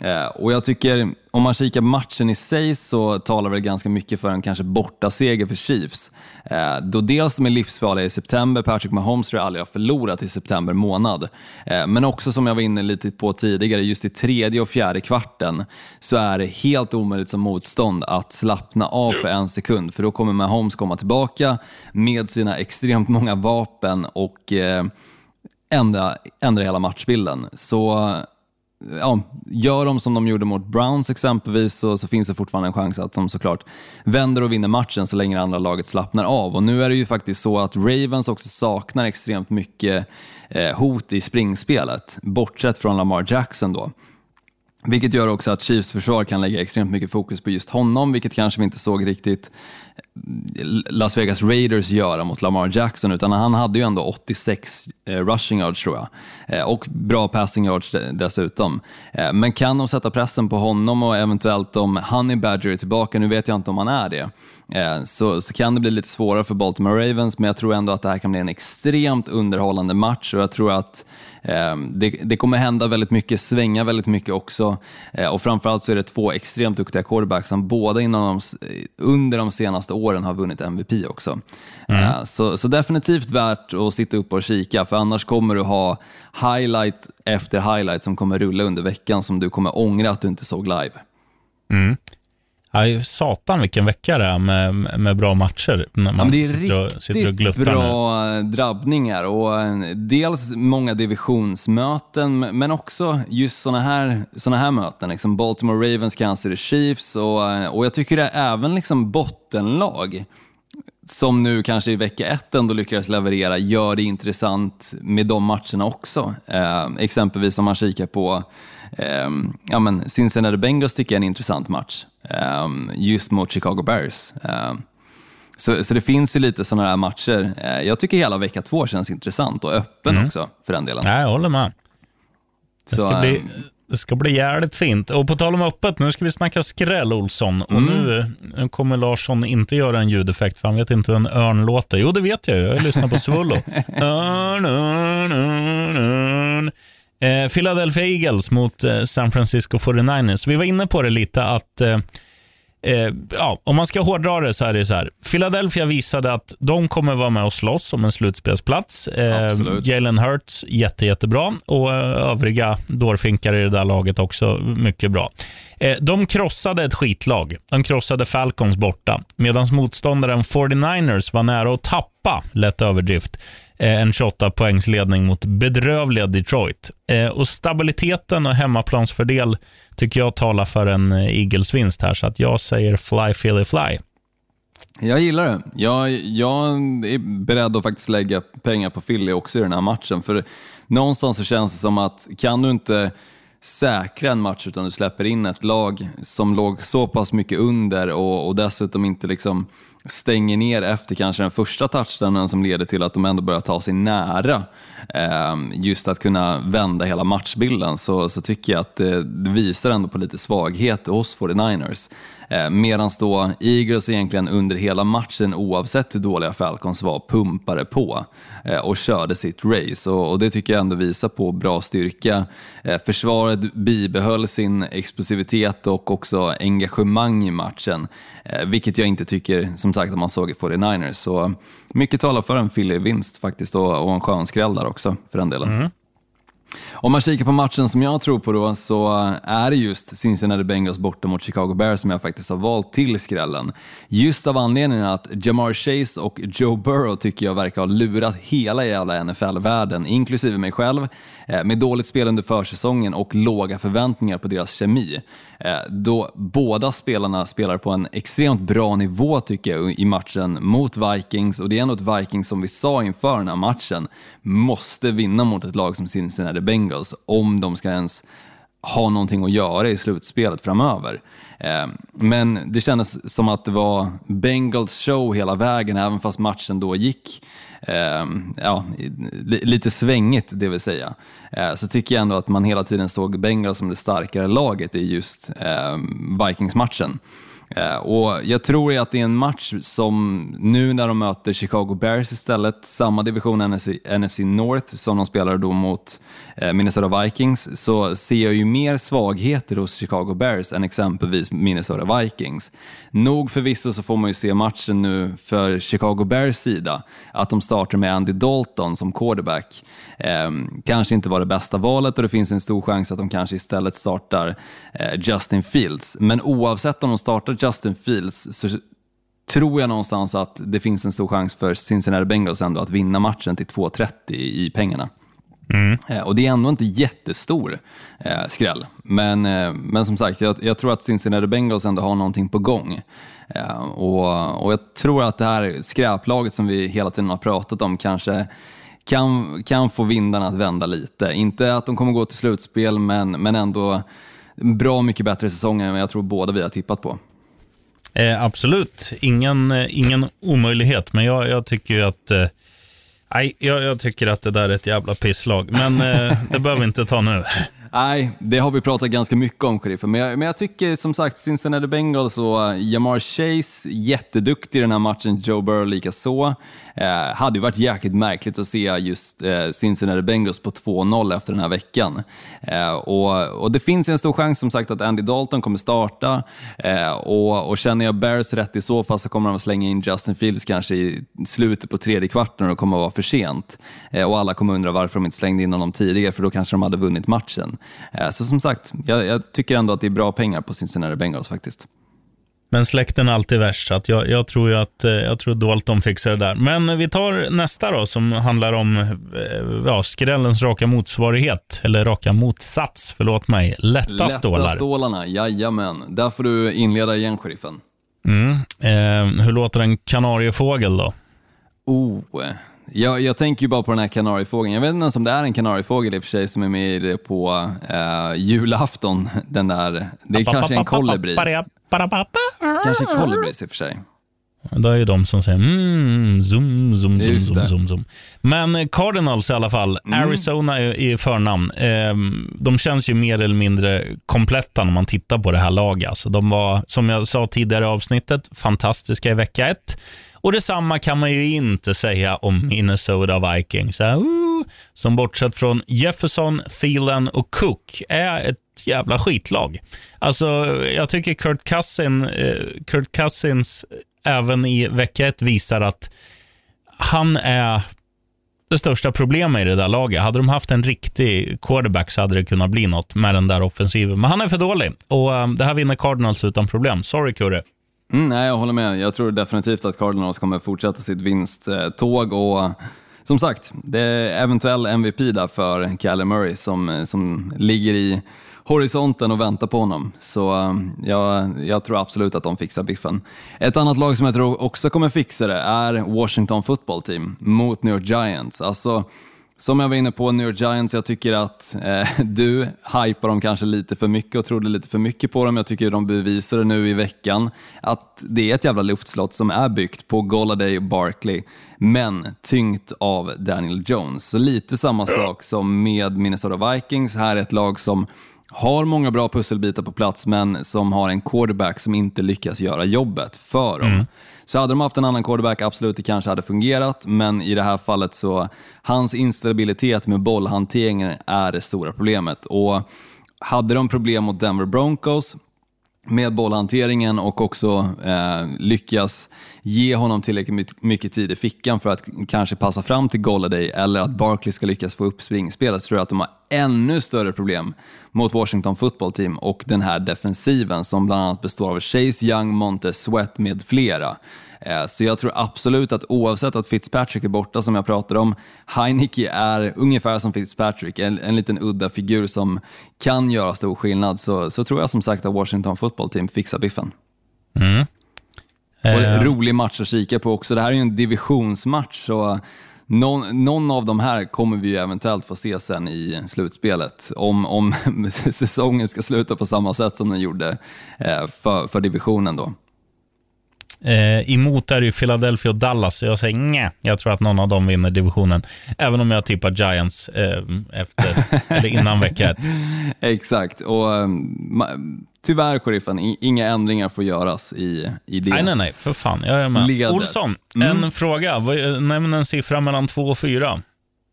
Eh, och jag tycker, om man kikar på matchen i sig så talar väl ganska mycket för en kanske bortaseger för Chiefs. Eh, då dels de är livsfarliga i september, Patrick Mahomes tror jag aldrig har förlorat i september månad. Eh, men också som jag var inne lite på tidigare, just i tredje och fjärde kvarten så är det helt omöjligt som motstånd att slappna av för en sekund, för då kommer Mahomes komma tillbaka med sina extremt många vapen och eh, ändra, ändra hela matchbilden. Så ja, gör de som de gjorde mot Browns exempelvis så, så, finns det fortfarande en chans att de såklart vänder och vinner matchen så länge det andra laget slappnar av. Och nu är det ju faktiskt så att Ravens också saknar extremt mycket eh, hot i springspelet, bortsett från Lamar Jackson då. Vilket gör också att Chiefs försvar kan lägga extremt mycket fokus på just honom, vilket kanske vi inte såg riktigt Las Vegas Raiders göra mot Lamar Jackson, utan han hade ju ändå 86 eh, rushing yards tror jag, eh, och bra passing yards dessutom. Eh, men kan de sätta pressen på honom och eventuellt om Honey Badger är tillbaka, nu vet jag inte om han är det, så, så kan det bli lite svårare för Baltimore Ravens, men jag tror ändå att det här kan bli en extremt underhållande match och jag tror att det, det, kommer hända väldigt mycket, svänga väldigt mycket också och framförallt så är det två extremt duktiga quarterbacks som båda inom de, under de senaste åren har vunnit MVP också. Mm. Uh, så, så, definitivt värt att sitta upp och kika, för annars kommer du ha highlight efter highlight som kommer rulla under veckan som du kommer ångra att du inte såg live. Mm. Ja, satan vilken vecka det är med, med bra matcher. När man ja, det är sitter och, riktigt bra nu. drabbningar. Och eh, dels många divisionsmöten, men också just sådana här, såna här möten. Liksom Baltimore Ravens, Kansas City Chiefs och, eh, och jag tycker det är även liksom bottenlag som nu kanske i vecka ett ändå lyckades leverera, gör det intressant med de matcherna också. Eh, exempelvis om man kikar på eh, ja, men Cincinnati Bengals tycker jag är en intressant match, eh, just mot Chicago Bears. Eh, så, så det finns ju lite sådana här matcher. Eh, jag tycker hela vecka två känns intressant och öppen mm. också för den delen. Ja, jag håller med. Det ska, så, bli, det ska bli jävligt fint. Och på tal om öppet, nu ska vi snacka skräll Olsson. Och mm. nu, nu kommer Larsson inte göra en ljudeffekt, för han vet inte hur en örn låter. Jo, det vet jag ju. Jag lyssnar på Svullo. örn, örn, örn, örn. Eh, Philadelphia Eagles mot eh, San Francisco 49ers. Vi var inne på det lite att eh, eh, ja, om man ska hårdra det så är det så här. Philadelphia visade att de kommer vara med och slåss om en slutspelsplats. Eh, Jalen Hurts jätte, jättebra och eh, övriga dårfinkar i det där laget också mycket bra. Eh, de krossade ett skitlag. De krossade Falcons borta, medan motståndaren 49ers var nära att tappa, lätt överdrift, eh, en 28 poängsledning mot bedrövliga Detroit. Eh, och Stabiliteten och hemmaplansfördel tycker jag talar för en Eagles-vinst här, så att jag säger fly Philly fly. Jag gillar det. Jag, jag är beredd att faktiskt lägga pengar på Philly också i den här matchen. För någonstans så känns det som att kan du inte säkra en match utan du släpper in ett lag som låg så pass mycket under och, och dessutom inte liksom stänger ner efter kanske den första touchdownen som leder till att de ändå börjar ta sig nära eh, just att kunna vända hela matchbilden så, så tycker jag att det, det visar ändå på lite svaghet hos 49ers. Eh, Medan då Eagles egentligen under hela matchen, oavsett hur dåliga Falcons var, pumpade på eh, och körde sitt race. Och, det tycker jag ändå visar på bra styrka. Eh, försvaret bibehöll sin explosivitet och också engagemang i matchen, vilket jag inte tycker, som sagt, att man såg i 49ers. Så mycket talar för en Philly-vinst faktiskt och, och en skön skräll där också, för den delen. Mm. Om man kikar på matchen som jag tror på då så är det just Cincinnati Bengals borta mot Chicago Bears som jag faktiskt har valt till skrällen. Just av anledningen att Jamar Chase och Joe Burrow tycker jag verkar ha lurat hela jävla NFL-världen, inklusive mig själv, Eh, med dåligt spel under försäsongen och låga förväntningar på deras kemi. Eh, då båda spelarna spelar på en extremt bra nivå tycker jag i matchen mot Vikings och det är ändå ett Vikings som vi sa inför den här matchen måste vinna mot ett lag som Cincinnati Bengals om de ska ens ha någonting att göra i slutspelet framöver. Eh, men det kändes som att det var Bengals show hela vägen, även fast matchen då gick eh, ja, lite svängigt, det vill säga. Eh, så tycker jag ändå att man hela tiden såg Bengals som det starkare laget i just Vikings-matchen. Eh, och Jag tror att det är en match som nu när de möter Chicago Bears istället, samma division NFC, North som de spelar då mot eh, Minnesota Vikings, så ser jag ju mer svagheter hos Chicago Bears än exempelvis Minnesota Vikings. Nog förvisso så får man ju se matchen nu för Chicago Bears sida, att de startar med Andy Dalton som quarterback. Eh, kanske inte var det bästa valet och det finns en stor chans att de kanske istället startar eh, Justin Fields. Men oavsett om de startar Justin Fields så tror jag någonstans att det finns en stor chans för Cincinnati Bengals ändå att vinna matchen till 2,30 i pengarna. Mm. Eh, och det är ändå inte jättestor eh, skräll. Men, eh, men som sagt, jag, jag, tror att Cincinnati Bengals ändå har någonting på gång. Eh, och, och jag tror att det här skräplaget som vi hela tiden har pratat om kanske kan, kan få vindarna att vända lite. Inte att de kommer gå till slutspel, men, men ändå bra mycket bättre säsong än jag tror båda vi har tippat på. Eh, absolut, ingen, eh, ingen omöjlighet, men jag, jag tycker ju att eh, Nej, jag, jag, tycker att det där är ett jävla pisslag, men eh, det behöver vi inte ta nu. Nej, det har vi pratat ganska mycket om, sheriffen. Men jag, men jag tycker som sagt, Cincinnati Bengals och eh, Jamar Chase, jätteduktig i den här matchen, Joe Burrow likaså. Eh, hade ju varit jäkligt märkligt att se just eh, Cincinnati Bengals på 2-0 efter den här veckan. Eh, och, och, det finns ju en stor chans som sagt att Andy Dalton kommer starta eh, och, och känner jag Bears rätt i så fall så kommer de att slänga in Justin Fields kanske i slutet på tredje kvarten och det kommer att vara för sent. Eh, och alla kommer undra varför de inte slängde in honom tidigare för då kanske de hade vunnit matchen. Eh, så som sagt, jag, jag tycker ändå att det är bra pengar på Cincinnati Bengals faktiskt. Men släkten är alltid värst, så att jag, jag tror att eh, jag tror Dalton fixar det där. Men vi tar nästa då, som handlar om eh, ja, skrällens raka motsvarighet, eller raka motsats, förlåt mig. Lätta, Lätta stålar. Lätta stålarna, jajamän. Där får du inleda igen, sheriffen. Mm. Eh, hur låter en kanariefågel då? Oh, jag, jag tänker ju bara på den här kanariefågeln. Jag vet inte ens om det är en kanariefågel i och för sig som är med på uh, julafton. Den där, det är kanske en kolibri. Kanske kolibris i och för sig. Det är ju de som säger mm, zoom, zoom, zoom, zoom, zoom, zoom. Men Cardinals i alla fall, mm. Arizona i förnamn. Ehm, de känns ju mer eller mindre kompletta när man tittar på det här laget. Alltså, de var, som jag sa tidigare i avsnittet, fantastiska i vecka ett. Och detsamma kan man ju inte säga om Minnesota Vikings. Äh, uh, som bortsett från Jefferson, Thielen och Cook är ett jävla skitlag. Alltså, jag tycker Kurt, Cousin, eh, Kurt Cousins eh, även i vecka ett visar att han är det största problemet i det där laget. Hade de haft en riktig quarterback så hade det kunnat bli något med den där offensiven. Men han är för dålig och um, det här vinner Cardinals utan problem. Sorry Kurre. Mm, nej, jag håller med. Jag tror definitivt att Cardinals kommer fortsätta sitt vinsttåg och som sagt, det är eventuell MVP där för Kyler Murray som, som ligger i horisonten och väntar på honom. Så eh, jag, jag tror absolut att de fixar biffen. Ett annat lag som jag tror också kommer fixa det är Washington Football Team mot New York Giants. Alltså, som jag var inne på, New York Giants, jag tycker att eh, du hypar dem kanske lite för mycket och trodde lite för mycket på dem. Jag tycker de bevisade nu i veckan att det är ett jävla luftslott som är byggt på Golladay och Barkley, men tyngt av Daniel Jones. Så lite samma sak som med Minnesota Vikings. Här är ett lag som har många bra pusselbitar på plats, men som har en quarterback som inte lyckas göra jobbet för dem. Mm. Så hade de haft en annan quarterback, absolut, det kanske hade fungerat, men i det här fallet så, hans instabilitet med bollhanteringen är det stora problemet. Och hade de problem mot Denver Broncos, med bollhanteringen och också eh, lyckas ge honom tillräckligt mycket tid i fickan för att kanske passa fram till Golladay eller att Barkley ska lyckas få upp springspelet så tror jag att de har ännu större problem mot Washington football team och den här defensiven som bland annat består av Chase Young, Montez Sweat med flera. Eh, så jag tror absolut att oavsett att Fitzpatrick är borta som jag pratade om, Heineke är ungefär som Fitzpatrick, en, en liten udda figur som kan göra stor skillnad, så, så tror jag som sagt att Washington football team fixar biffen. Mm. Och en rolig match att kika på också. Det här är ju en divisionsmatch, så någon, någon av de här kommer vi ju eventuellt få se sen i slutspelet. Om, om säsongen ska sluta på samma sätt som den gjorde eh, för, för divisionen då. Eh, emot är det ju Philadelphia och Dallas, så jag säger nej. Jag tror att någon av dem vinner divisionen. Även om jag tippar Giants eh, efter, eller innan vecka ett. Exakt, och um, tyvärr sheriffen, inga ändringar får göras i, i det. Nej, nej, nej. För fan. Jag är med. Ledet. Olsson, Mm. en fråga. Vad- Nämn en siffra mellan två och fyra.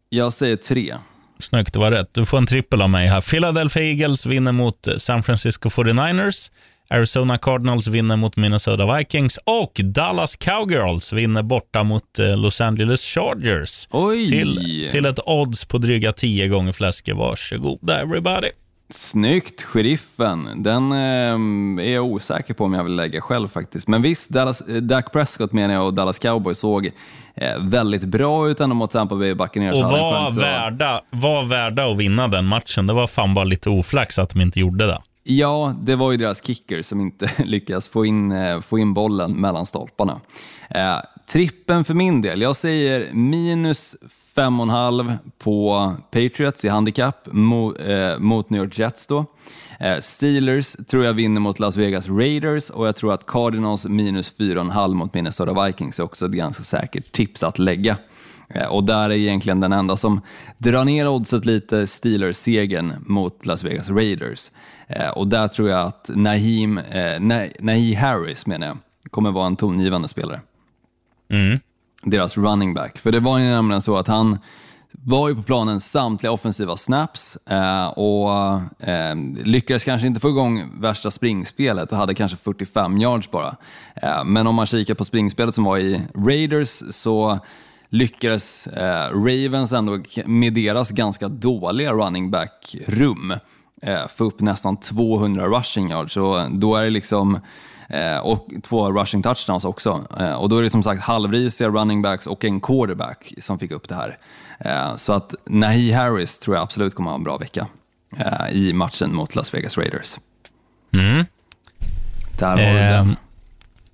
Jag säger tre. Snyggt, det var rätt. Du får en trippel av mig här. Philadelphia Eagles vinner mot San Francisco 49ers. Arizona Cardinals vinner mot Minnesota Vikings och Dallas Cowgirls vinner borta mot eh, Los Angeles Chargers. Oj! Till, till ett odds på dryga 10 gånger fläsket. Varsågoda everybody. Snyggt, sheriffen. Den ehm, är jag osäker på om jag vill lägga själv faktiskt. Men visst, Dallas, eh, Dak Prescott menar jag och Dallas Cowboys såg eh, väldigt bra ut ändå mot Tampa Bay Buccaneers. Och var värda, var värda att vinna den matchen. Det var fan bara lite oflax att de inte gjorde det. Ja, det var ju deras kicker som inte lyckas få in, eh, få in bollen mellan stolparna. Eh, trippen för min del, jag säger minus 5,5 på Patriots i handikapp mot, eh, mot New York Jets då. Eh, Steelers tror jag vinner mot Las Vegas Raiders och jag tror att Cardinals minus 4,5 mot Minnesota Vikings är också ett ganska säkert tips att lägga. Eh, Och där är egentligen den enda som drar ner oddset lite Steelers-segern mot Las Vegas Raiders. Eh, Och där tror jag att Naheem, eh, Na- Naheem Harris menar jag, kommer vara en tongivande spelare. Deras running back. För det var ju nämligen så att han var ju på planen samtliga offensiva snaps eh, och eh, lyckades kanske inte få igång värsta springspelet och hade kanske 45 yards bara. Eh, men om man kikar på springspelet som var i Raiders så lyckades eh, Ravens ändå med deras ganska dåliga running back-rum eh, få upp nästan 200 rushing yards. Så då är det liksom Eh, och två rushing touchdowns också. Eh, och då är det som sagt halvrisiga running backs och en quarterback som fick upp det här. Eh, så att Nahi Harris tror jag absolut kommer ha en bra vecka eh, i matchen mot Las Vegas Raiders. Där har du Ehm, den.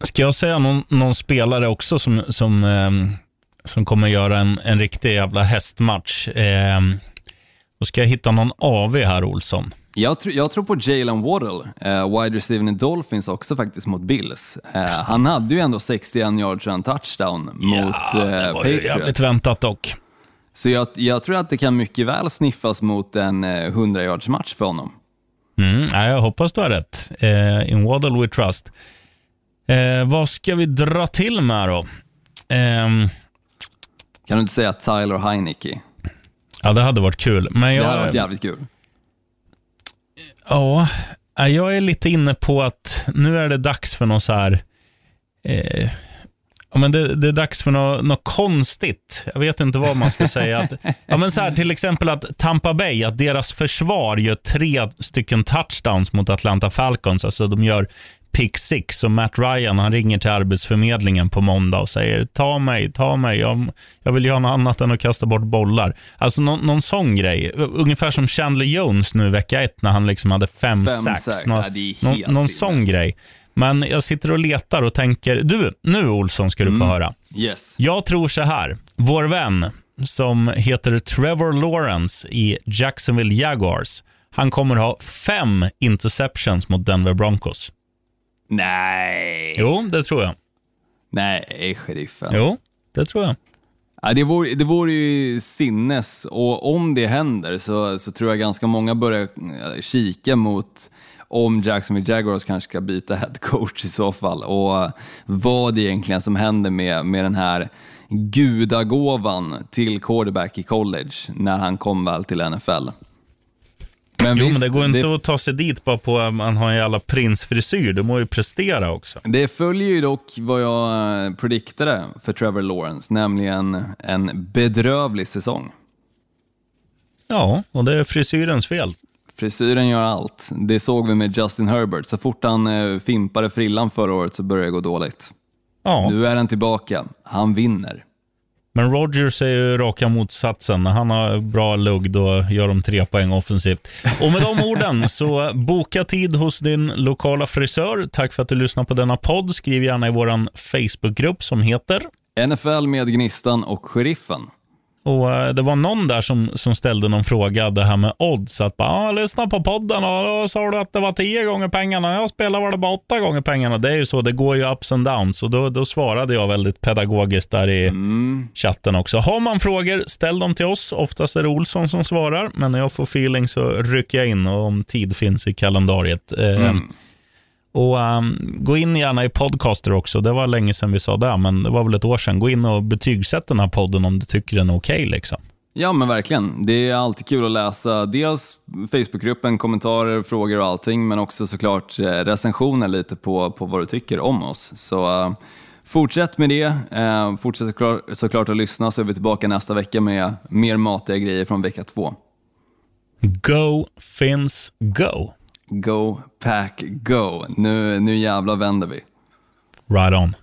Ska jag säga någon, någon spelare också som, som, ehm, som kommer göra en, en riktig jävla hästmatch? Ehm, då ska jag hitta någon AV här, Olsson. Jag, tr- jag tror på Jalen Waddle, eh, wide receiver i Dolphins också faktiskt mot Bills. Eh, han hade ju ändå 61 yards och en touchdown mot ja, eh, det var ju Patriots. jävligt väntat dock. Så jag, jag tror att det kan mycket väl sniffas mot en eh, 100 yards match för honom. Mm, ja, jag hoppas du har rätt. Eh, in Waddle we trust. Eh, vad ska vi dra till med då? Ehm, Kan du inte säga Tyler Heineke? ja, det hade varit kul. Men Det jag, hade varit jävligt kul. Ja, ja, jag är lite inne på att nu är det dags för något så här... Eh, ja, men det, det är dags för något, något konstigt. Jag vet inte vad man ska säga. Att, ja, men så här, till exempel att Tampa Bay, att deras försvar gör tre stycken touchdowns mot Atlanta Falcons. Alltså de gör pick six och Matt Ryan han ringer till Arbetsförmedlingen på måndag och säger ta mig, ta mig. Jag, jag vill göra något annat än att kasta bort bollar. Alltså någon, någon sån grej. Ungefär som Chandler Jones nu vecka ett när han liksom hade fem, Fem sacks. sacks. Nå, Ja, någon någon sån grej. Men jag sitter och letar och tänker, du, nu Olsson ska du Mm. få höra. Yes. Jag tror så här. Vår vän som heter Trevor Lawrence i Jacksonville Jaguars, han kommer ha fem interceptions mot Denver Broncos. Nej. Jo, det tror jag. Nej, sheriffen. Jo, det tror jag. Ja, det, vore, det vore ju sinnes och om det händer så, så tror jag ganska många börjar eh, kika mot om Jacksonville Jaguars kanske ska byta head coach i så fall och vad det egentligen som händer med, med den här gudagåvan till quarterback i college när han kom väl till NFL. Men Jo, visst, men det går inte att ta sig dit bara på att man har en jävla prinsfrisyr. Du må ju prestera också. Det följer ju dock vad jag eh, prediktade för Trevor Lawrence, nämligen en bedrövlig säsong. Ja, och det är frisyrens fel. Frisyren gör allt. Det såg vi med Justin Herbert. Så fort han eh, fimpade frillan förra året så började det gå dåligt. Ja, Nu är han tillbaka. Han vinner men Rogers är ju raka motsatsen. När han har bra lugg, då gör de tre poäng offensivt. Och med de orden, så boka tid hos din lokala frisör. Tack för att du lyssnar på denna podd. Skriv gärna i vår Facebookgrupp som heter NFL med Gnistan och Sheriffen. Och eh, Det var någon där som, som ställde någon fråga, det här med odds. Att bara, ah, lyssna på podden och då sa du att det var tio gånger pengarna. Jag spelar var det bara åtta gånger pengarna. Det är ju så, det går ju ups and downs. Och då, då svarade jag väldigt pedagogiskt där i chatten också. Har man frågor, ställ dem till oss. Oftast är det Olsson som svarar, men när jag får feeling så rycker jag in och om tid finns i kalendariet. Eh, och um, Gå in gärna i podcaster också. Det var länge sedan vi sa det, men det var väl ett år sedan. Gå in och betygsätt den här podden om du tycker den är okej. liksom. Ja, men verkligen. Det är alltid kul att läsa dels Facebookgruppen, kommentarer, frågor och allting, men också såklart eh, recensioner lite på, på vad du tycker om oss. Så uh, fortsätt med det. Uh, fortsätt såklart, såklart att lyssna så är vi tillbaka nästa vecka med mer matiga grejer från vecka två. Go Finns Go. Go, pack, go. Nu, nu jävlar vänder vi. Right on.